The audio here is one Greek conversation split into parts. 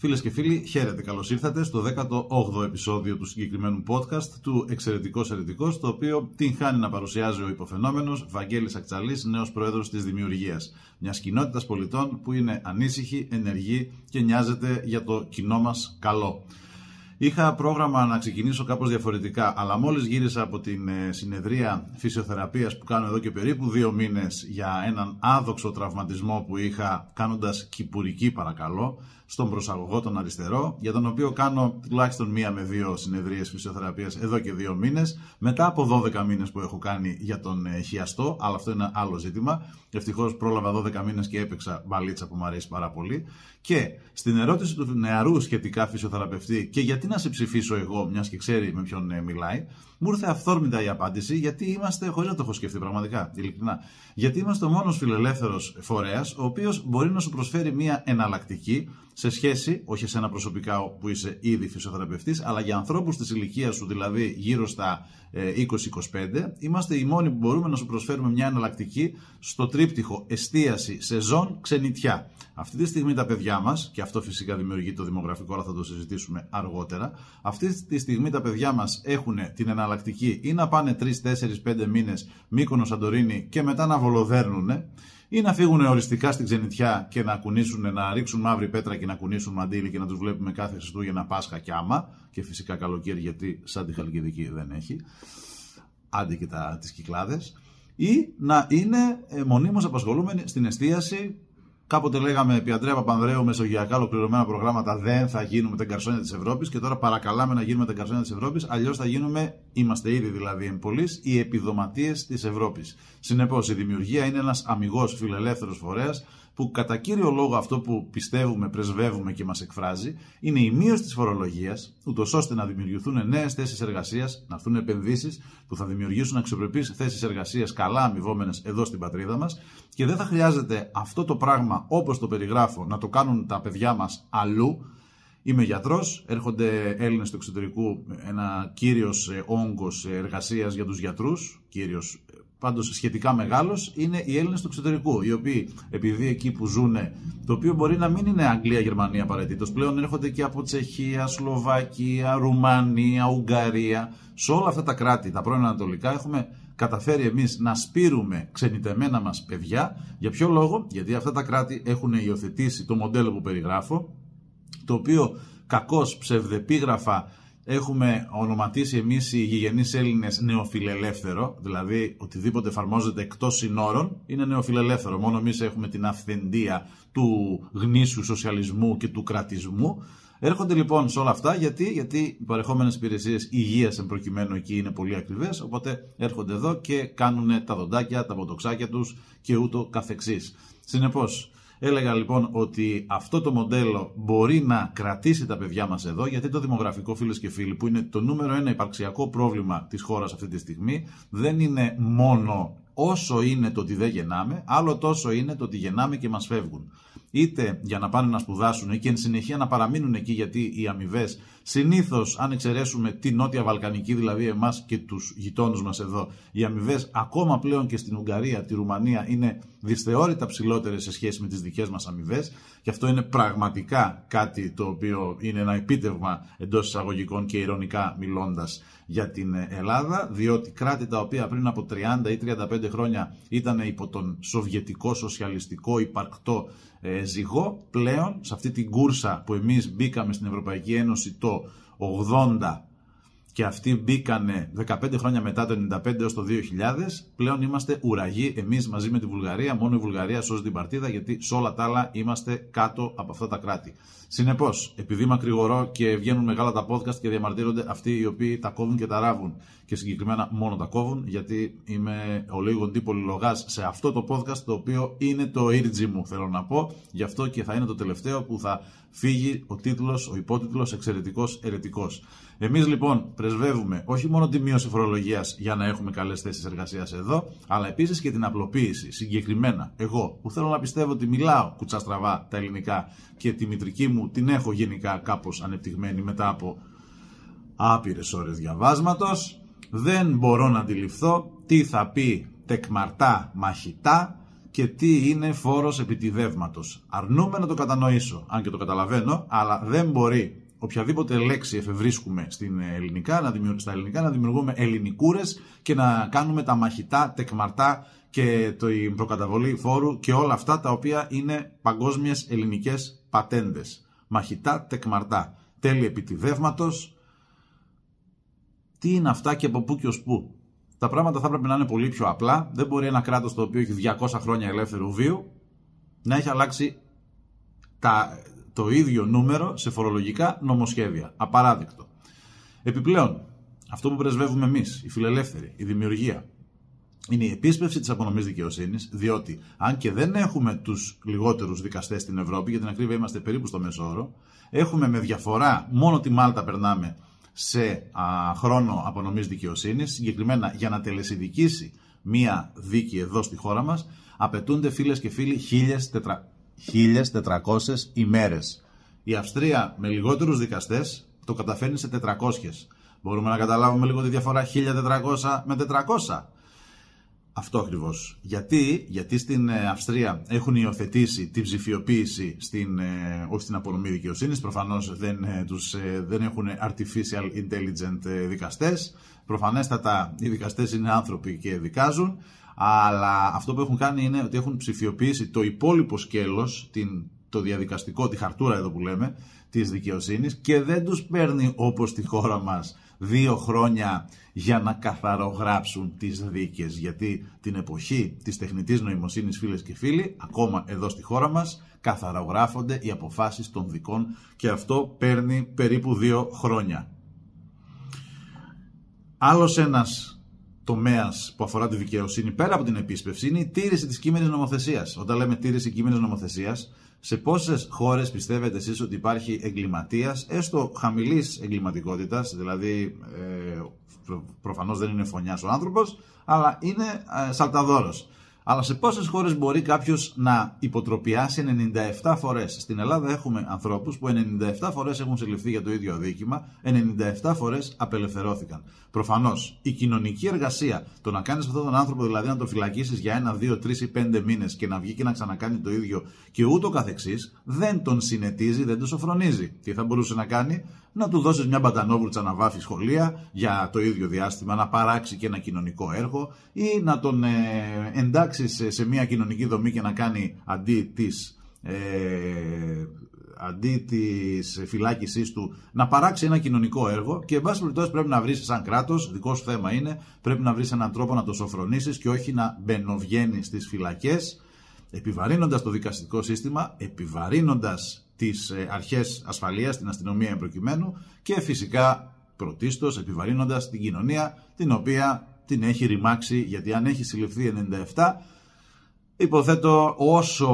Φίλες και φίλοι, χαίρετε. Καλώς ήρθατε στο 18ο επεισόδιο του συγκεκριμένου podcast του Εξαιρετικός Ερετικός, το οποίο την χάνει να παρουσιάζει ο υποφαινόμενος Βαγγέλης Ακτσαλής, νέος πρόεδρος της Δημιουργίας. Μιας κοινότητας πολιτών που είναι ανήσυχη, ενεργή και νοιάζεται για το κοινό μας καλό. Είχα πρόγραμμα να ξεκινήσω κάπως διαφορετικά, αλλά μόλις γύρισα από την ε, συνεδρία φυσιοθεραπείας που κάνω εδώ και περίπου δύο μήνες για έναν άδοξο τραυματισμό που είχα κάνοντας κυπουρική παρακαλώ, στον προσαγωγό τον αριστερό, για τον οποίο κάνω τουλάχιστον μία με δύο συνεδρίες φυσιοθεραπείας εδώ και δύο μήνες, μετά από 12 μήνες που έχω κάνει για τον ε, χιαστό, αλλά αυτό είναι άλλο ζήτημα. Ευτυχώς πρόλαβα 12 μήνες και έπαιξα μπαλίτσα που μου αρέσει πάρα πολύ. Και στην ερώτηση του νεαρού σχετικά φυσιοθεραπευτή και γιατί να σε ψηφίσω εγώ, μιας και ξέρει με ποιον ε, μιλάει, μου ήρθε αυθόρμητα η απάντηση γιατί είμαστε, χωρίς να το έχω σκεφτεί πραγματικά, ειλικρινά. Γιατί είμαστε ο μόνος φιλελεύθερος φορέας, ο οποίος μπορεί να σου προσφέρει μια εναλλακτική σε σχέση, όχι σε ένα προσωπικά που είσαι ήδη φυσιοθεραπευτής, αλλά για ανθρώπους της ηλικίας σου, δηλαδή γύρω στα 20-25, ε, είμαστε οι μόνοι που μπορούμε να σου προσφέρουμε μια εναλλακτική στο τρίπτυχο εστίαση, σεζόν, ξενιτιά. Αυτή τη στιγμή τα παιδιά μας, και αυτό φυσικά δημιουργεί το δημογραφικό, αλλά θα το συζητήσουμε αργότερα. Αυτή τη στιγμή τα παιδιά μας έχουν την εναλλακτική ή να πάνε 3, 4, 5 μήνες Μύκονο Σαντορίνη και μετά να βολοδέρνουν ή να φύγουν οριστικά στην ξενιτιά και να κουνήσουν, να ρίξουν μαύρη πέτρα και να κουνήσουν μαντίλι και να τους βλέπουμε κάθε Χριστούγεννα Πάσχα και άμα. Και φυσικά καλοκαίρι γιατί σαν τη Χαλκιδική δεν έχει. Άντε και τα, τις κυκλάδες. Ή να είναι ε, μονίμως απασχολούμενοι στην εστίαση Κάποτε λέγαμε επί Αντρέα Παπανδρέου μεσογειακά ολοκληρωμένα προγράμματα δεν θα γίνουμε τα καρσόνια της Ευρώπης και τώρα παρακαλάμε να γίνουμε τα καρσόνια της Ευρώπης. Αλλιώς θα γίνουμε, είμαστε ήδη δηλαδή εμπολεί, οι επιδοματίες της Ευρώπης. Συνεπώς η δημιουργία είναι ένας αμυγός φιλελεύθερος φορέας που κατά κύριο λόγο αυτό που πιστεύουμε, πρεσβεύουμε και μας εκφράζει είναι η μείωση της φορολογίας, ούτως ώστε να δημιουργηθούν νέες θέσεις εργασίας, να έρθουν επενδύσεις που θα δημιουργήσουν αξιοπρεπείς θέσεις εργασίας καλά αμοιβόμενες εδώ στην πατρίδα μας και δεν θα χρειάζεται αυτό το πράγμα όπως το περιγράφω να το κάνουν τα παιδιά μας αλλού. Είμαι γιατρός, έρχονται Έλληνες του εξωτερικού, ένα κύριος ε, όγκος εργασίας για τους γιατρούς, κύριος πάντως σχετικά μεγάλος είναι οι Έλληνες του εξωτερικού οι οποίοι επειδή εκεί που ζουν το οποίο μπορεί να μην είναι Αγγλία, Γερμανία απαραίτητος, πλέον έρχονται και από Τσεχία, Σλοβακία, Ρουμανία, Ουγγαρία σε όλα αυτά τα κράτη, τα πρώην Ανατολικά έχουμε καταφέρει εμείς να σπείρουμε ξενιτεμένα μας παιδιά. Για ποιο λόγο, γιατί αυτά τα κράτη έχουν υιοθετήσει το μοντέλο που περιγράφω το οποίο κακώς ψευδεπίγραφα έχουμε ονοματίσει εμείς οι γηγενείς Έλληνες νεοφιλελεύθερο, δηλαδή οτιδήποτε εφαρμόζεται εκτός συνόρων είναι νεοφιλελεύθερο. Μόνο εμείς έχουμε την αυθεντία του γνήσιου σοσιαλισμού και του κρατισμού. Έρχονται λοιπόν σε όλα αυτά γιατί, γιατί οι παρεχόμενες υπηρεσίες υγείας προκειμένου εκεί είναι πολύ ακριβές, οπότε έρχονται εδώ και κάνουν τα δοντάκια, τα ποτοξάκια τους και ούτω καθεξής. Συνεπώς, Έλεγα λοιπόν ότι αυτό το μοντέλο μπορεί να κρατήσει τα παιδιά μας εδώ γιατί το δημογραφικό φίλες και φίλοι που είναι το νούμερο ένα υπαρξιακό πρόβλημα της χώρας αυτή τη στιγμή δεν είναι μόνο όσο είναι το ότι δεν γεννάμε, άλλο τόσο είναι το ότι γεννάμε και μας φεύγουν. Είτε για να πάνε να σπουδάσουν και εν συνεχεία να παραμείνουν εκεί γιατί οι αμοιβές συνήθως, αν εξαιρέσουμε τη Νότια Βαλκανική, δηλαδή εμάς και τους γειτόνους μας εδώ, οι αμοιβές ακόμα πλέον και στην Ουγγαρία, τη Ρουμανία είναι δυσθεώρητα ψηλότερες σε σχέση με τις δικές μας αμοιβές. Και αυτό είναι πραγματικά κάτι το οποίο είναι ένα επίτευγμα εντός εισαγωγικών και ηρωνικά μιλώντας για την Ελλάδα, διότι κράτη τα οποία πριν από 30 ή 35 χρόνια ήταν υπό τον σοβιετικό, σοσιαλιστικό, υπαρκτό ε, ζυγό, πλέον σε αυτή την κούρσα που εμείς μπήκαμε στην Ευρωπαϊκή Ένωση το 80 και αυτοί μπήκανε 15 χρόνια μετά το 95 έως το 2000, πλέον είμαστε ουραγοί. Εμείς μαζί με τη Βουλγαρία, μόνο η Βουλγαρία σώζει την παρτίδα γιατί σε όλα τα άλλα είμαστε κάτω από αυτά τα κράτη. Συνεπώς, επειδή μακρηγορώ και βγαίνουν μεγάλα τα podcast και διαμαρτύρονται αυτοί οι οποίοι τα κόβουν και τα ράβουν. Και συγκεκριμένα μόνο τα κόβουν γιατί είμαι ο λίγο πολυλογάς σε αυτό το podcast το οποίο είναι το ήρτζι μου θέλω να πω, γι' αυτό και θα είναι το τελευταίο που θα φύγει ο τίτλος, ο υπότιτλος εξαιρετικός ερετικός. Εμείς λοιπόν πρεσβεύουμε όχι μόνο τη μείωση φορολογίας για να έχουμε καλές θέσεις εργασίας εδώ, αλλά επίσης και την απλοποίηση. Συγκεκριμένα, εγώ που θέλω να πιστεύω ότι μιλάω κουτσαστραβά τα ελληνικά και τη μητρική μου την έχω γενικά κάπως ανεπτυγμένη μετά από άπειρες ώρες διαβάσματος, δεν μπορώ να αντιληφθώ τι θα πει τεκμαρτά μαχητά και τι είναι φόρος επιτιδεύματος. Αρνούμε να το κατανοήσω, αν και το καταλαβαίνω, αλλά δεν μπορεί οποιαδήποτε λέξη εφευρίσκουμε στην ελληνικά, να στα ελληνικά να δημιουργούμε ελληνικούρες και να κάνουμε τα μαχητά, τεκμαρτά και την προκαταβολή φόρου και όλα αυτά τα οποία είναι παγκόσμιες ελληνικές πατέντες. Μαχητά, τεκμαρτά, τέλη επιτιδεύματος, τι είναι αυτά και από πού και ως πού. Τα πράγματα θα έπρεπε να είναι πολύ πιο απλά. Δεν μπορεί ένα κράτος το οποίο έχει 200 χρόνια ελεύθερου βίου να έχει αλλάξει τα, το ίδιο νούμερο σε φορολογικά νομοσχέδια. Απαράδεικτο. Επιπλέον, αυτό που πρεσβεύουμε εμείς, οι φιλελεύθεροι, η δημιουργία, είναι η επίσπευση της απονομής δικαιοσύνης, διότι αν και δεν έχουμε τους λιγότερους δικαστές στην Ευρώπη, για την ακρίβεια είμαστε περίπου στο μέσο όρο, έχουμε με διαφορά, μόνο τη Μάλτα περνάμε σε α, χρόνο απονομής δικαιοσύνης, συγκεκριμένα για να τελεσυδικήσει μία δίκη εδώ στη χώρα μας, απαιτούνται φίλες και φίλοι 1.400 1.400 ημέρες. Η Αυστρία με λιγότερους δικαστές το καταφέρνει σε 400. Μπορούμε να καταλάβουμε λίγο τη διαφορά 1.400 με 400. Αυτό ακριβώς. Γιατί, γιατί στην ε, Αυστρία έχουν υιοθετήσει την ψηφιοποίηση στην, ε, όχι στην απονομή δικαιοσύνης. Προφανώς δεν, ε, τους, δεν έχουν artificial intelligent δικαστές. Προφανέστατα οι δικαστές είναι άνθρωποι και δικάζουν αλλά αυτό που έχουν κάνει είναι ότι έχουν ψηφιοποιήσει το υπόλοιπο σκέλος, την, το διαδικαστικό, τη χαρτούρα εδώ που λέμε, της δικαιοσύνης και δεν τους παίρνει όπως στη χώρα μας δύο χρόνια για να καθαρογράψουν τις δίκες γιατί την εποχή της τεχνητής νοημοσύνης φίλες και φίλοι ακόμα εδώ στη χώρα μας καθαρογράφονται οι αποφάσεις των δικών και αυτό παίρνει περίπου δύο χρόνια. Άλλος ένας τομέας που αφορά τη δικαιοσύνη πέρα από την επίσπευση είναι η τήρηση της κείμενης νομοθεσίας. Όταν λέμε τήρηση κείμενης νομοθεσίας, σε πόσες χώρες πιστεύετε εσείς ότι υπάρχει εγκληματίας, έστω χαμηλής εγκληματικότητας, δηλαδή ε, προφανώς δεν είναι φωνιάς ο άνθρωπος, αλλά είναι ε, σαλταδόρος. Αλλά σε πόσες χώρες μπορεί κάποιος να υποτροπιάσει 97 φορές; Στην Ελλάδα έχουμε ανθρώπους που 97 φορές έχουν συλληφθεί για το ίδιο αδίκημα, 97 φορές απελευθερώθηκαν. Προφανώς η κοινωνική εργασία, το να κάνεις αυτόν τον άνθρωπο δηλαδή να τον φυλακίσεις για ένα, δύο, τρεις ή πέντε μήνες και να βγει και να ξανακάνει το ίδιο και ούτω καθεξής, δεν τον συνετίζει, δεν τον σοφρονίζει. Τι θα μπορούσε να κάνει, να του δώσεις μια μπατανόβουρτσα να βάφει σχολεία για το ίδιο διάστημα, να παράξει και ένα κοινωνικό έργο ή να τον ε, εντάξει σε, μια κοινωνική δομή και να κάνει αντί της ε, αντί της φυλάκισής του να παράξει ένα κοινωνικό έργο και εν πάση περιπτώσει πρέπει να βρεις σαν κράτος, δικό σου θέμα είναι, πρέπει να βρεις έναν τρόπο να το σοφρονήσεις και όχι να μπαινοβγαίνει στις φυλακές, επιβαρύνοντας το δικαστικό σύστημα, επιβαρύνοντας τις ε, αρχές ασφαλείας, την αστυνομία εμπροκειμένου και φυσικά πρωτίστως επιβαρύνοντας την κοινωνία την οποία την έχει ρημάξει γιατί αν έχει συλληφθεί 97 υποθέτω όσο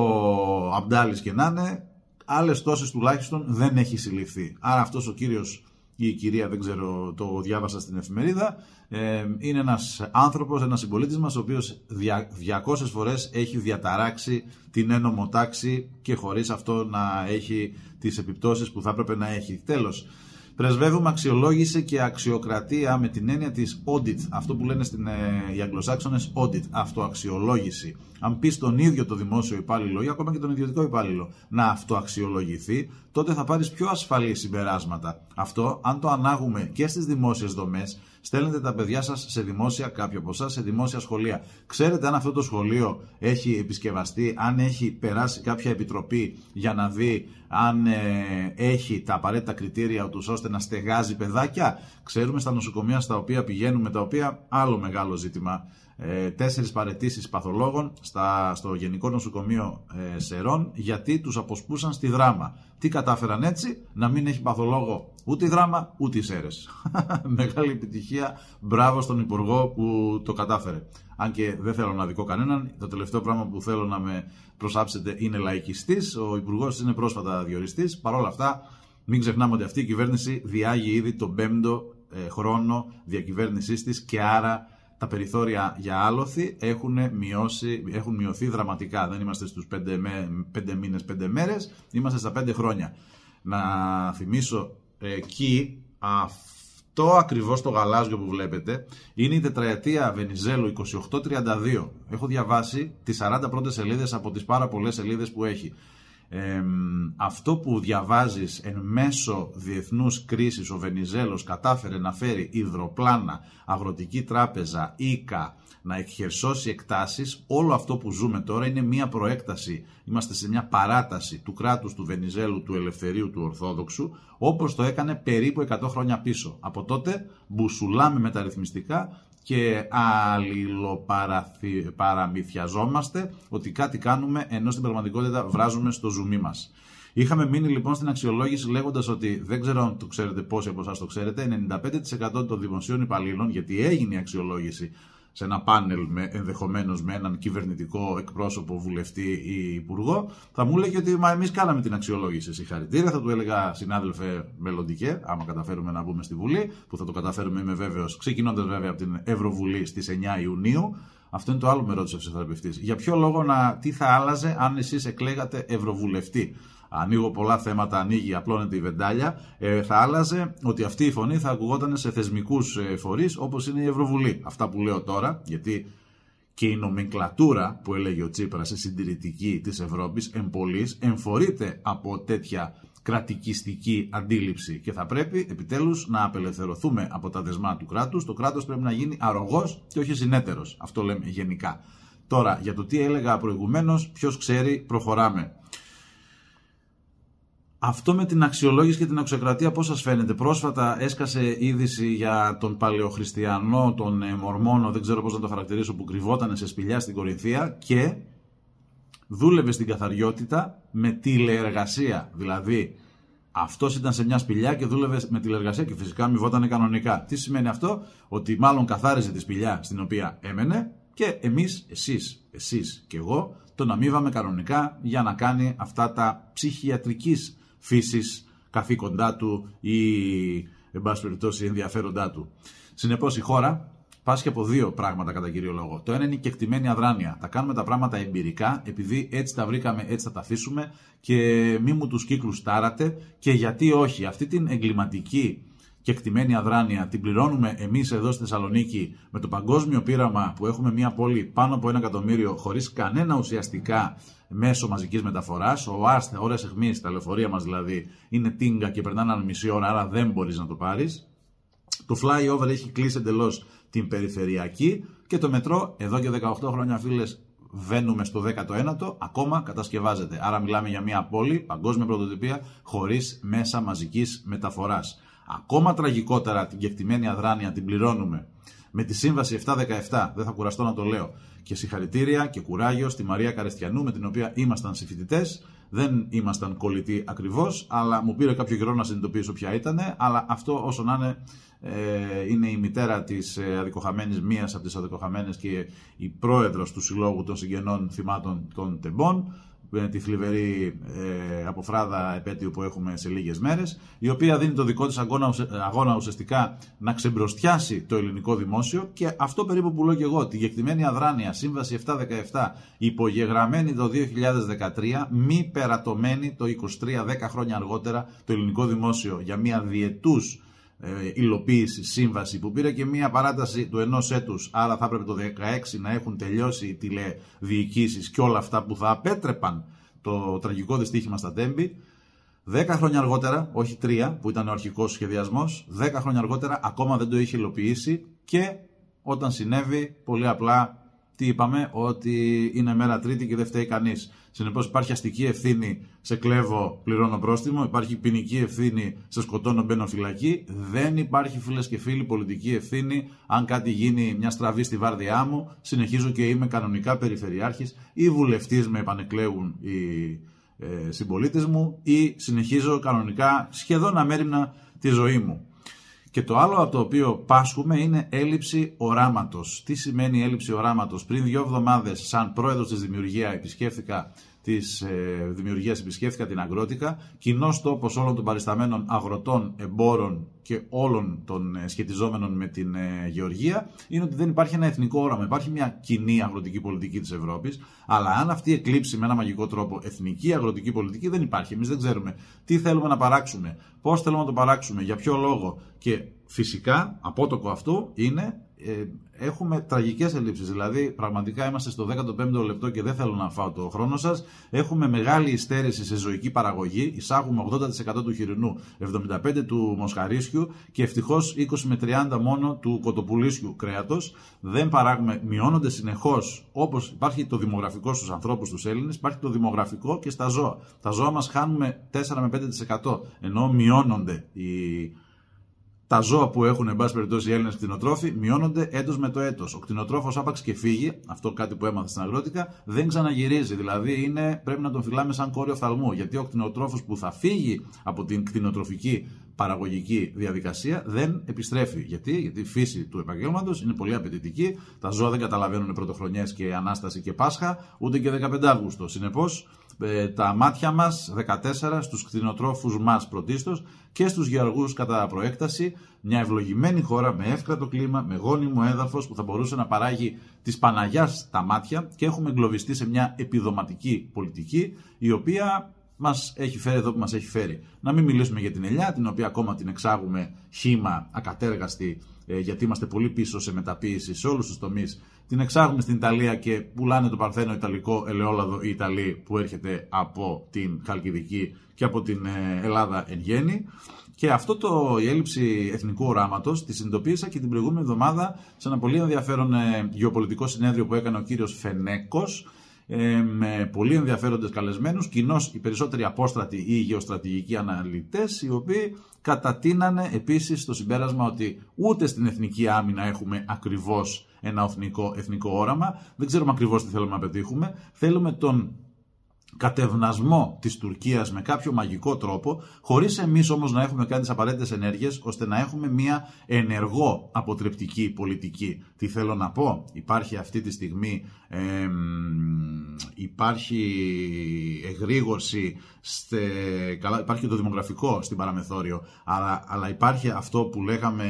αμπτάλης και να είναι άλλες τόσες τουλάχιστον δεν έχει συλληφθεί. Άρα αυτός ο κύριος ή η κυρία, δεν ξέρω, το διάβασα στην εφημερίδα, ε, είναι ένας άνθρωπος, ένας συμπολίτης μας, ο οποίος 200 φορές έχει διαταράξει την ένομο τάξη και χωρίς αυτό να έχει τις επιπτώσεις που θα έπρεπε να έχει. Τέλος, Πρεσβεύουμε αξιολόγηση και αξιοκρατία με την έννοια της audit. Αυτό που λένε στην, ε, οι Αγγλοσάξονες audit, αυτοαξιολόγηση. Αν πεις τον ίδιο το δημόσιο υπάλληλο ή ακόμα και τον ιδιωτικό υπάλληλο να αυτοαξιολογηθεί, τότε θα πάρεις πιο ασφαλή συμπεράσματα. Αυτό, αν το ανάγουμε και στις δημόσιες δομές, στέλνετε τα παιδιά σας σε δημόσια, κάποιο από εσάς, σε δημόσια σχολεία. Ξέρετε αν αυτό το σχολείο έχει επισκευαστεί, αν έχει περάσει κάποια επιτροπή για να δει αν ε, έχει τα απαραίτητα κριτήρια του ώστε να στεγάζει παιδάκια. Ξέρουμε στα νοσοκομεία στα οποία πηγαίνουμε, τα οποία άλλο μεγάλο ζήτημα ε, τέσσερις παρετήσεις παθολόγων στα, στο Γενικό Νοσοκομείο ε, Σερών γιατί τους αποσπούσαν στη δράμα. Τι κατάφεραν έτσι, να μην έχει παθολόγο ούτε η δράμα ούτε οι Σέρες. Μεγάλη επιτυχία, μπράβο στον Υπουργό που το κατάφερε. Αν και δεν θέλω να δικώ κανέναν, το τελευταίο πράγμα που θέλω να με προσάψετε είναι λαϊκιστής, ο Υπουργός είναι πρόσφατα διοριστής, Παρ' όλα αυτά μην ξεχνάμε ότι αυτή η κυβέρνηση διάγει ήδη τον πέμπτο ε, χρόνο διακυβέρνησής της και άρα τα περιθώρια για άλοθη έχουν, μειώσει, έχουν μειωθεί δραματικά. Δεν είμαστε στους 5, με, 5 μήνες, 5 μέρες, είμαστε στα 5 χρόνια. Να θυμίσω εκεί αυτό ακριβώς το γαλάζιο που βλέπετε είναι η τετραετία Βενιζέλου 2832. Έχω διαβάσει τις 40 πρώτες σελίδες από τις πάρα πολλές σελίδες που έχει αυτό που διαβάζεις εν μέσω διεθνούς κρίσης ο Βενιζέλος κατάφερε να φέρει υδροπλάνα, αγροτική τράπεζα, οίκα, να εκχερσώσει εκτάσεις, όλο αυτό που ζούμε τώρα είναι μια προέκταση, είμαστε σε μια παράταση του κράτους του Βενιζέλου, του Ελευθερίου, του Ορθόδοξου, όπως το έκανε περίπου 100 χρόνια πίσω. Από τότε μπουσουλάμε μεταρρυθμιστικά και αλληλοπαραμυθιαζόμαστε ότι κάτι κάνουμε ενώ στην πραγματικότητα βράζουμε στο ζουμί μας. Είχαμε μείνει λοιπόν στην αξιολόγηση λέγοντας ότι δεν ξέρω αν το ξέρετε πόσοι από εσάς το ξέρετε, 95% των δημοσίων υπαλλήλων, γιατί έγινε η αξιολόγηση σε ένα πάνελ με, ενδεχομένως με έναν κυβερνητικό εκπρόσωπο, βουλευτή ή υπουργό, θα μου έλεγε ότι μα εμείς κάναμε την αξιολόγηση. Συγχαρητήρια, θα του έλεγα συνάδελφε μελλοντικέ, άμα καταφέρουμε να μπούμε στη Βουλή, που θα το καταφέρουμε είμαι βέβαιος, ξεκινώντας βέβαια από την Ευρωβουλή στις 9 Ιουνίου. Αυτό είναι το άλλο με ρώτησε ο Για ποιο λόγο να, τι θα άλλαζε αν εσείς εκλέγατε Ευρωβουλευτή; Ανοίγω πολλά θέματα, ανοίγει, απλώνεται η βεντάλια, ε, θα άλλαζε ότι αυτή η φωνή θα ακουγόταν σε θεσμικούς ε, φορείς όπως είναι η Ευρωβουλή. Αυτά που λέω τώρα, γιατί και η νομικλατούρα που έλεγε ο Τσίπρας η συντηρητική της Ευρώπης εμπολής εμφορείται από τέτοια κρατικιστική αντίληψη και θα πρέπει επιτέλους να απελευθερωθούμε από τα δεσμά του κράτους. Το κράτος πρέπει να γίνει αρρωγός και όχι συνέτερος. Αυτό λέμε γενικά. Τώρα, για το τι έλεγα προηγουμένως, ποιος ξέρει, προχωράμε. Αυτό με την αξιολόγηση και την αξιοκρατία πώς σας φαίνεται; Πρόσφατα έσκασε είδηση για τον παλαιοχριστιανό, τον ε, Μορμόνο, δεν ξέρω πώς να το χαρακτηρίσω, που κρυβόταν σε σπηλιά στην Κορινθία και δούλευε στην καθαριότητα με τηλεεργασία. Δηλαδή, αυτός ήταν σε μια σπηλιά και δούλευε με τηλεεργασία και φυσικά αμοιβόταν κανονικά. Τι σημαίνει αυτό, ότι μάλλον καθάριζε τη σπηλιά στην οποία έμενε και εμείς, εσείς, εσείς και εγώ, τον αμείβαμε κανονικά για να κάνει αυτά τα ψυχιατρικής φύσης καθήκοντά του ή εν πάση περιπτώσει ενδιαφέροντά του. Συνεπώς η χώρα πάσχει από δύο πράγματα κατά κύριο λόγο. Το ένα είναι η κεκτημένη αδράνεια. Θα κάνουμε τα πράγματα εμπειρικά, επειδή έτσι τα βρήκαμε, έτσι θα τα αφήσουμε και μη μου τους κύκλους τάρατε και γιατί όχι. Αυτή την εγκληματική και εκτιμένη αδράνεια την πληρώνουμε εμείς εδώ στη Θεσσαλονίκη με το παγκόσμιο πείραμα που έχουμε μια πόλη πάνω από ένα εκατομμύριο χωρίς κανένα ουσιαστικά μέσω μαζικής μεταφοράς. Ο ΑΣΤ, ώρες αιχμής, τα λεωφορεία μας δηλαδή, είναι τίνγκα και περνάνε ένα μισή ώρα, άρα δεν μπορείς να το πάρεις. Το flyover έχει κλείσει εντελώς την περιφερειακή και το μετρό εδώ και 18 χρόνια φίλες βαίνουμε στο 19ο, ακόμα κατασκευάζεται. Άρα μιλάμε για μια πόλη, παγκόσμια πρωτοτυπία, χωρίς μέσα μαζικής μεταφοράς. Ακόμα τραγικότερα την κεκτημένη αδράνεια την πληρώνουμε με τη σύμβαση 717, δεν θα κουραστώ να το λέω, και συγχαρητήρια και κουράγιο στη Μαρία Καρεστιανού με την οποία ήμασταν συμφοιτητές. Δεν ήμασταν κολλητοί ακριβώς, αλλά μου πήρε κάποιο καιρό να συνειδητοποιήσω ποια ήταν. Αλλά αυτό όσο να είναι, ε, είναι η μητέρα της ε, αδικοχαμένης, μίας από τις αδικοχαμένες και η πρόεδρος του Συλλόγου των Συγγενών Θυμάτων των Τεμπών τη θλιβερή ε, αποφράδα επέτειο που έχουμε σε λίγες μέρες, η οποία δίνει το δικό της αγώνα, αγώνα ουσιαστικά να ξεμπροστιάσει το ελληνικό δημόσιο και αυτό περίπου που λέω και εγώ, τη γεκτημένη αδράνεια, σύμβαση 717, υπογεγραμμένη το 2013, μη περατωμένη το 23, 10 χρόνια αργότερα, το ελληνικό δημόσιο για μια διετούς ε, υλοποίηση, σύμβαση που πήρε και μία παράταση του ενός έτους. Άρα θα έπρεπε το 2016 να έχουν τελειώσει οι τηλεδιοικήσεις και όλα αυτά που θα απέτρεπαν το τραγικό δυστύχημα στα Τέμπη. 10 χρόνια αργότερα, όχι 3 που ήταν ο αρχικός σχεδιασμός, 10 χρόνια αργότερα ακόμα δεν το είχε υλοποιήσει και όταν συνέβη πολύ απλά τι είπαμε, ότι είναι μέρα Τρίτη και δεν φταίει κανείς. Συνεπώς υπάρχει αστική ευθύνη, σε κλέβω, πληρώνω πρόστιμο. Υπάρχει ποινική ευθύνη, σε σκοτώνω, μπαίνω φυλακή. Δεν υπάρχει φίλες και φίλοι πολιτική ευθύνη. Αν κάτι γίνει μια στραβή στη βάρδιά μου, συνεχίζω και είμαι κανονικά περιφερειάρχης ή βουλευτής με επανεκλέγουν οι ε, συμπολίτες μου ή συνεχίζω κανονικά σχεδόν αμέριμνα τη ζωή μου. Και το άλλο από το οποίο πάσχουμε είναι έλλειψη οράματος. Τι σημαίνει έλλειψη οράματος; Πριν δύο εβδομάδες, σαν πρόεδρος της Δημιουργία, επισκέφθηκα της ε, δημιουργίας, επισκέφθηκα την Αγρότικα. Κοινός τόπος όλων των παρισταμένων αγροτών, εμπόρων και όλων των ε, σχετιζόμενων με την ε, γεωργία είναι ότι δεν υπάρχει ένα εθνικό όραμα. Υπάρχει μια κοινή αγροτική πολιτική της Ευρώπης, αλλά αν αυτή εκλείψει με ένα μαγικό τρόπο εθνική αγροτική πολιτική, δεν υπάρχει. Εμείς δεν ξέρουμε τι θέλουμε να παράξουμε, πώς θέλουμε να το παράξουμε, για ποιο λόγο. Και φυσικά, απότοκο αυτού είναι ε, έχουμε τραγικές ελλείψεις. Δηλαδή, πραγματικά είμαστε στο 15ο λεπτό και δεν θέλω να φάω το χρόνο σας. Έχουμε μεγάλη υστέρηση σε ζωική παραγωγή. Εισάγουμε 80% του χοιρινού, 75% του μοσχαρίσιου και ευτυχώς 20 με 30 μόνο του κοτοπουλίσιου κρέατος. Δεν παράγουμε, μειώνονται συνεχώς, όπως υπάρχει το δημογραφικό στους ανθρώπους, τους Έλληνες, υπάρχει το δημογραφικό και στα ζώα. Τα ζώα μας χάνουμε 4 με 5% ενώ μειώνονται οι τα ζώα που έχουν, εν πάση περιπτώσει, οι Έλληνες κτηνοτρόφοι μειώνονται έτος με το έτος. Ο κτηνοτρόφος άπαξ και φύγει, αυτό κάτι που έμαθα στην αγρότικα, δεν ξαναγυρίζει. Δηλαδή είναι, πρέπει να τον φυλάμε σαν κόριο φθαλμού. Γιατί ο κτηνοτρόφος που θα φύγει από την κτηνοτροφική παραγωγική διαδικασία δεν επιστρέφει. Γιατί, Γιατί η φύση του επαγγέλματος είναι πολύ απαιτητική. Τα ζώα δεν καταλαβαίνουν πρωτοχρονιέ και ανάσταση και Πάσχα, ούτε και 15 Αύγουστο. Συνεπώς, ε, τα μάτια μας 14 στους κτηνοτρόφους μας πρωτίστως και στους γεωργούς κατά προέκταση μια ευλογημένη χώρα με εύκρατο κλίμα, με γόνιμο έδαφος που θα μπορούσε να παράγει της Παναγιάς τα μάτια και έχουμε εγκλωβιστεί σε μια επιδοματική πολιτική η οποία μας έχει φέρει εδώ που μας έχει φέρει. Να μην μιλήσουμε για την ελιά, την οποία ακόμα την εξάγουμε χήμα ακατέργαστη ε, γιατί είμαστε πολύ πίσω σε μεταποίηση σε όλους τους τομείς την εξάγουμε στην Ιταλία και πουλάνε το παρθένο Ιταλικό ελαιόλαδο οι Ιταλοί που έρχεται από την Χαλκιδική και από την ε, Ελλάδα εν γέννη. Και αυτό το, η έλλειψη εθνικού οράματος τη συνειδητοποίησα και την προηγούμενη εβδομάδα σε ένα πολύ ενδιαφέρον ε, γεωπολιτικό συνέδριο που έκανε ο κύριος Φενέκος ε, με πολύ ενδιαφέροντες καλεσμένους, κοινώς οι περισσότεροι απόστρατοι ή γεωστρατηγικοί αναλυτές, οι οποίοι κατατείνανε επίσης στο συμπέρασμα ότι ούτε στην εθνική άμυνα έχουμε ακριβώς ένα εθνικό, εθνικό όραμα, δεν ξέρουμε ακριβώς τι θέλουμε να πετύχουμε, θέλουμε τον κατευνασμό της Τουρκίας με κάποιο μαγικό τρόπο, χωρίς εμείς όμως να έχουμε κάνει τις απαραίτητες ενέργειες ώστε να έχουμε μια ενεργό αποτρεπτική πολιτική. Τι θέλω να πω, υπάρχει αυτή τη στιγμή ε, υπάρχει εγρήγορση, στε, καλά, υπάρχει το δημογραφικό στην παραμεθόριο, αλλά, αλλά υπάρχει αυτό που λέγαμε,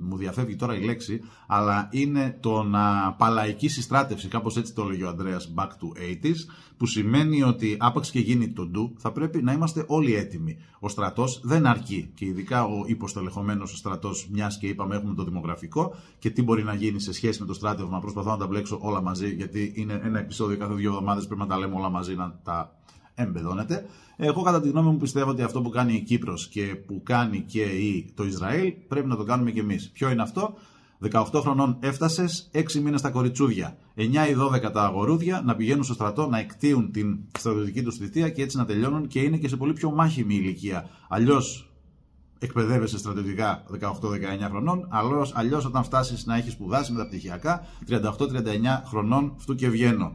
μου διαφεύγει τώρα η λέξη, αλλά είναι το να παλαϊκή συστράτευση, κάπως έτσι το έλεγε ο Ανδρέας back to 80s, που σημαίνει ότι άπαξ και γίνει το ντου, θα πρέπει να είμαστε όλοι έτοιμοι. Ο στρατός δεν αρκεί και ειδικά ο υποστελεχωμένος στρατός, μιας και είπαμε έχουμε το δημογραφικό και τι μπορεί να γίνει σε σχέση με το στράτευμα. Προσπαθώ να τα μπλέξω όλα μαζί, γιατί είναι ένα επεισόδιο κάθε δύο εβδομάδες, πρέπει να τα λέμε όλα μαζί, να τα εμπεδώνεται. Εγώ κατά τη γνώμη μου πιστεύω ότι αυτό που κάνει η Κύπρος και που κάνει και το Ισραήλ πρέπει να το κάνουμε και εμείς. Ποιο είναι αυτό; 18 χρονών έφτασες, 6 μήνες τα κοριτσούδια. 9 ή 12 τα αγορούδια να πηγαίνουν στο στρατό, να εκτείουν την στρατιωτική τους θητεία και έτσι να τελειώνουν και είναι και σε πολύ πιο μάχημη ηλικία. Αλλιώς εκπαιδεύεσαι στρατιωτικά 18-19 χρονών, αλλιώς όταν φτάσεις να έχεις σπουδάσει μεταπτυχιακά 38-39 χρονών, αυτού και βγαίνω.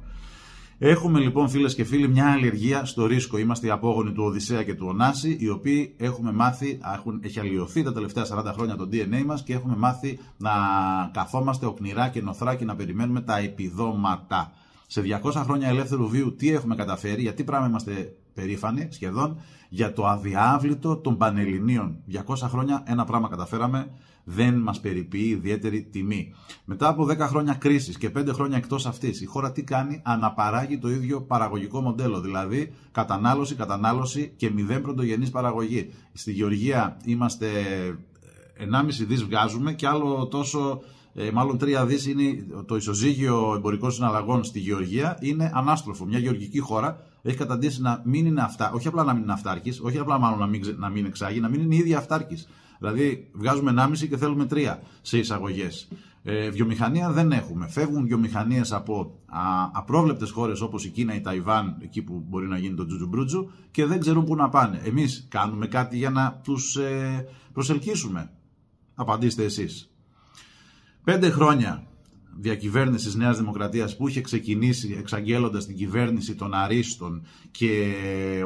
Έχουμε λοιπόν φίλες και φίλοι μια αλλεργία στο ρίσκο. Είμαστε οι απόγονοι του Οδυσσέα και του Ωνάση, οι οποίοι έχουμε μάθει, έχουν, έχει αλλοιωθεί τα τελευταία 40 χρόνια το DNA μας και έχουμε μάθει να καθόμαστε οκνηρά και νοθρά και να περιμένουμε τα επιδόματα. Σε 200 χρόνια ελεύθερου βίου τι έχουμε καταφέρει, γιατί πράγμα είμαστε περήφανοι σχεδόν, για το αδιάβλητο των Πανελληνίων. 200 χρόνια ένα πράγμα καταφέραμε, δεν μας περιποιεί ιδιαίτερη τιμή. Μετά από 10 χρόνια κρίσης και 5 χρόνια εκτός αυτής, η χώρα τι κάνει, αναπαράγει το ίδιο παραγωγικό μοντέλο. Δηλαδή κατανάλωση, κατανάλωση και μηδέν πρωτογενής παραγωγή. Στη Γεωργία είμαστε 1,5 δις βγάζουμε και άλλο τόσο ε, μάλλον 3 δις είναι το ισοζύγιο εμπορικών συναλλαγών στη Γεωργία, είναι ανάστροφο. Μια γεωργική χώρα έχει καταντήσει να μην είναι αυτά, όχι απλά να μην είναι αυτάρκης, όχι απλά μάλλον να μην, να μην εξάγει, να μην είναι η ίδια αυτάρκης. Δηλαδή, βγάζουμε 1,5 και θέλουμε 3 σε εισαγωγές. Ε, βιομηχανία δεν έχουμε. Φεύγουν βιομηχανίες από απρόβλεπτες χώρες όπως η Κίνα, η Ταϊβάν, εκεί που μπορεί να γίνει το τζουτζουμπρούτζου και δεν ξέρουν πού να πάνε. Εμείς κάνουμε κάτι για να τους ε, προσελκύσουμε. Απαντήστε εσείς. Πέντε χρόνια διακυβέρνησης Νέας Δημοκρατίας που είχε ξεκινήσει εξαγγέλλοντας την κυβέρνηση των αρίστων και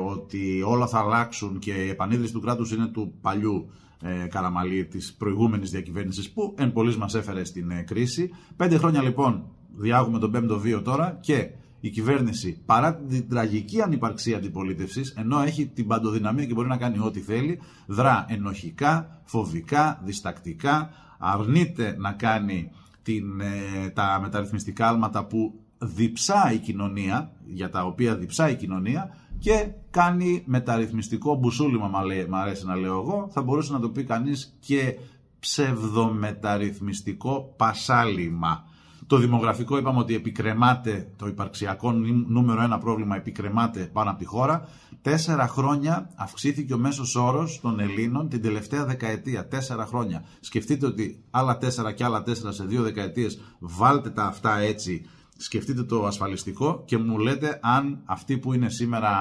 ότι όλα θα αλλάξουν και η επανίδρυση του κράτους είναι του παλιού ε, Καραμαλή της προηγούμενης διακυβέρνησης που εν πολλής μας έφερε στην ε, κρίση. Πέντε χρόνια λοιπόν διάγουμε τον πέμπτο βίο τώρα και η κυβέρνηση παρά την τραγική ανυπαρξία αντιπολίτευσης, ενώ έχει την παντοδυναμία και μπορεί να κάνει ό,τι θέλει, δρά ενοχικά, φοβικά, διστακτικά, αρνείται να κάνει την, ε, τα μεταρρυθμιστικά άλματα που διψά η κοινωνία, για τα οποία διψά η κοινωνία και κάνει μεταρρυθμιστικό μπουσούλημα, μου αρέσει να λέω εγώ, θα μπορούσε να το πει κανείς και ψευδομεταρρυθμιστικό πασάλιμα. Το δημογραφικό είπαμε ότι επικρεμάται, το υπαρξιακό νούμερο ένα πρόβλημα επικρεμάται πάνω από τη χώρα. Τέσσερα χρόνια αυξήθηκε ο μέσος όρος των Ελλήνων την τελευταία δεκαετία. Τέσσερα χρόνια. Σκεφτείτε ότι άλλα τέσσερα και άλλα τέσσερα σε δύο δεκαετίες, βάλτε τα αυτά έτσι, σκεφτείτε το ασφαλιστικό και μου λέτε αν αυτοί που είναι σήμερα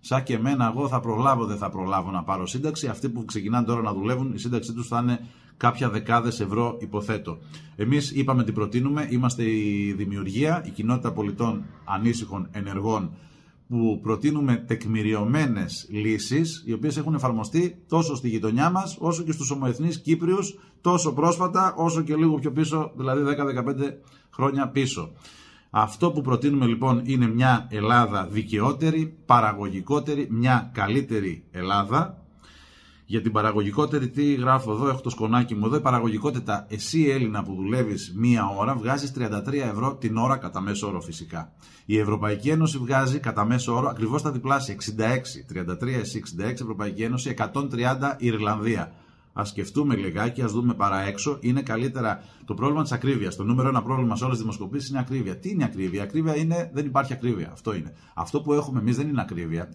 σαν και εμένα εγώ θα προλάβω δεν θα προλάβω να πάρω σύνταξη. Αυτοί που ξεκινάνε τώρα να δουλεύουν η σύνταξή τους θα είναι κάποια δεκάδες ευρώ υποθέτω. Εμείς είπαμε τι προτείνουμε, είμαστε η δημιουργία, η κοινότητα πολιτών ανήσυχων ενεργών που προτείνουμε τεκμηριωμένες λύσεις οι οποίες έχουν εφαρμοστεί τόσο στη γειτονιά μας όσο και στους ομοεθνείς Κύπριους τόσο πρόσφατα όσο και λίγο πιο πίσω δηλαδή 10-15 χρόνια πίσω. Αυτό που προτείνουμε λοιπόν είναι μια Ελλάδα δικαιότερη, παραγωγικότερη, μια καλύτερη Ελλάδα για την παραγωγικότερη, τι γράφω εδώ, έχω το σκονάκι μου εδώ. Η παραγωγικότητα, εσύ Έλληνα που δουλεύεις μία ώρα, βγάζεις 33 ευρώ την ώρα κατά μέσο όρο φυσικά. Η Ευρωπαϊκή Ένωση βγάζει κατά μέσο όρο ακριβώς τα διπλάσια. 66, 33 εσύ, 66 Ευρωπαϊκή Ένωση, 130 Ιρλανδία ας σκεφτούμε λιγάκι, ας δούμε παρά έξω. Είναι καλύτερα το πρόβλημα της ακρίβειας. Το νούμερο ένα πρόβλημα σε όλες τις δημοσκοπήσει είναι ακρίβεια. Τι είναι ακρίβεια, ακρίβεια είναι δεν υπάρχει ακρίβεια. Αυτό είναι. Αυτό που έχουμε εμείς δεν είναι ακρίβεια.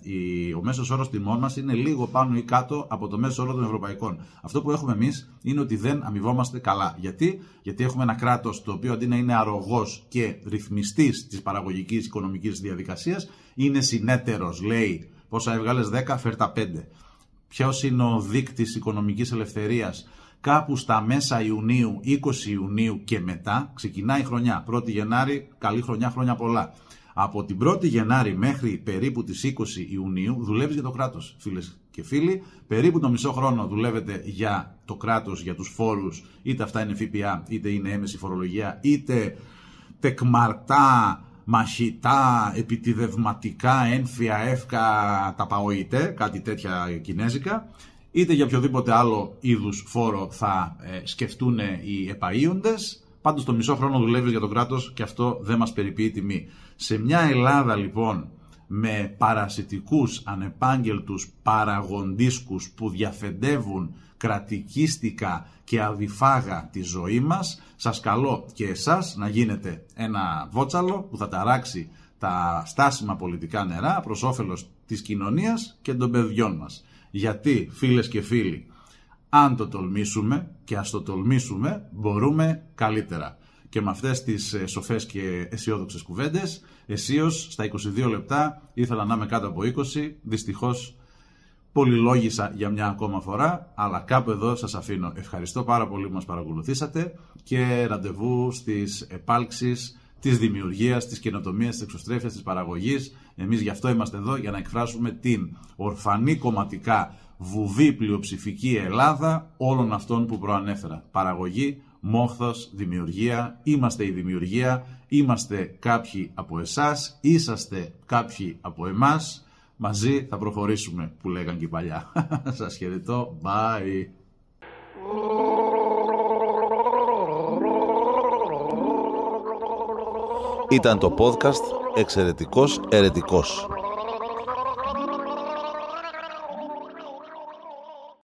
Ο μέσος όρος τιμών μας είναι λίγο πάνω ή κάτω από το μέσο όρο των ευρωπαϊκών. Αυτό που έχουμε εμείς είναι ότι δεν αμοιβόμαστε καλά. Γιατί, Γιατί έχουμε ένα κράτος το οποίο αντί να είναι αρρωγός και ρυθμιστής της παραγωγικής οικονομικής διαδικασίας, είναι συνέτερος. Λέει πόσα έβγαλες; 10, φέρτα 5 ποιος είναι ο δείκτης οικονομικής ελευθερίας κάπου στα μέσα Ιουνίου, 20 Ιουνίου και μετά, ξεκινάει η χρονιά. 1η Γενάρη, καλή χρονιά, χρόνια πολλά. Από την 1η Γενάρη μέχρι περίπου τις 20 Ιουνίου δουλεύεις για το κράτος, φίλες και φίλοι. Περίπου το μισό χρόνο δουλεύετε για το κράτος, για τους φόρους, είτε αυτά είναι ΦΠΑ, είτε είναι έμεση φορολογία, είτε τεκμαρτά μαχητά, επιτιδευματικά, ένφια, εύκα, τα παοητέ, κάτι τέτοια κινέζικα, είτε για οποιοδήποτε άλλο είδους φόρο θα ε, σκεφτούν οι επαΐοντες. Πάντως το μισό χρόνο δουλεύεις για το κράτος και αυτό δεν μας περιποιεί τιμή. Σε μια Ελλάδα λοιπόν με παρασιτικούς, ανεπάγγελτους παραγοντίσκους που διαφεντεύουν κρατικίστικα και αδιφάγα τη ζωή μας, σας καλώ και εσάς να γίνετε ένα βότσαλο που θα ταράξει τα στάσιμα πολιτικά νερά προς όφελος της κοινωνίας και των παιδιών μας. Γιατί, φίλες και φίλοι, αν το τολμήσουμε και ας το τολμήσουμε, μπορούμε καλύτερα. Και με αυτές τις ε, σοφές και αισιόδοξες κουβέντες, αισίως στα 22 λεπτά ήθελα να είμαι κάτω από 20, δυστυχώς πολυλόγησα για μια ακόμα φορά, αλλά κάπου εδώ σας αφήνω. Ευχαριστώ πάρα πολύ που μας παρακολουθήσατε και ραντεβού στις επάλξεις της δημιουργίας, της καινοτομίας, της εξωστρέφειας, της παραγωγής. Εμείς γι' αυτό είμαστε εδώ, για να εκφράσουμε την ορφανή κομματικά βουβή πλειοψηφική Ελλάδα όλων αυτών που προανέφερα. Παραγωγή, μόχθος, δημιουργία, είμαστε η δημιουργία, είμαστε κάποιοι από εσάς, είσαστε κάποιοι από εμάς, μαζί θα προχωρήσουμε που λέγαν και παλιά. Σας χαιρετώ, bye! Ήταν το podcast «Εξαιρετικός Ερετικός».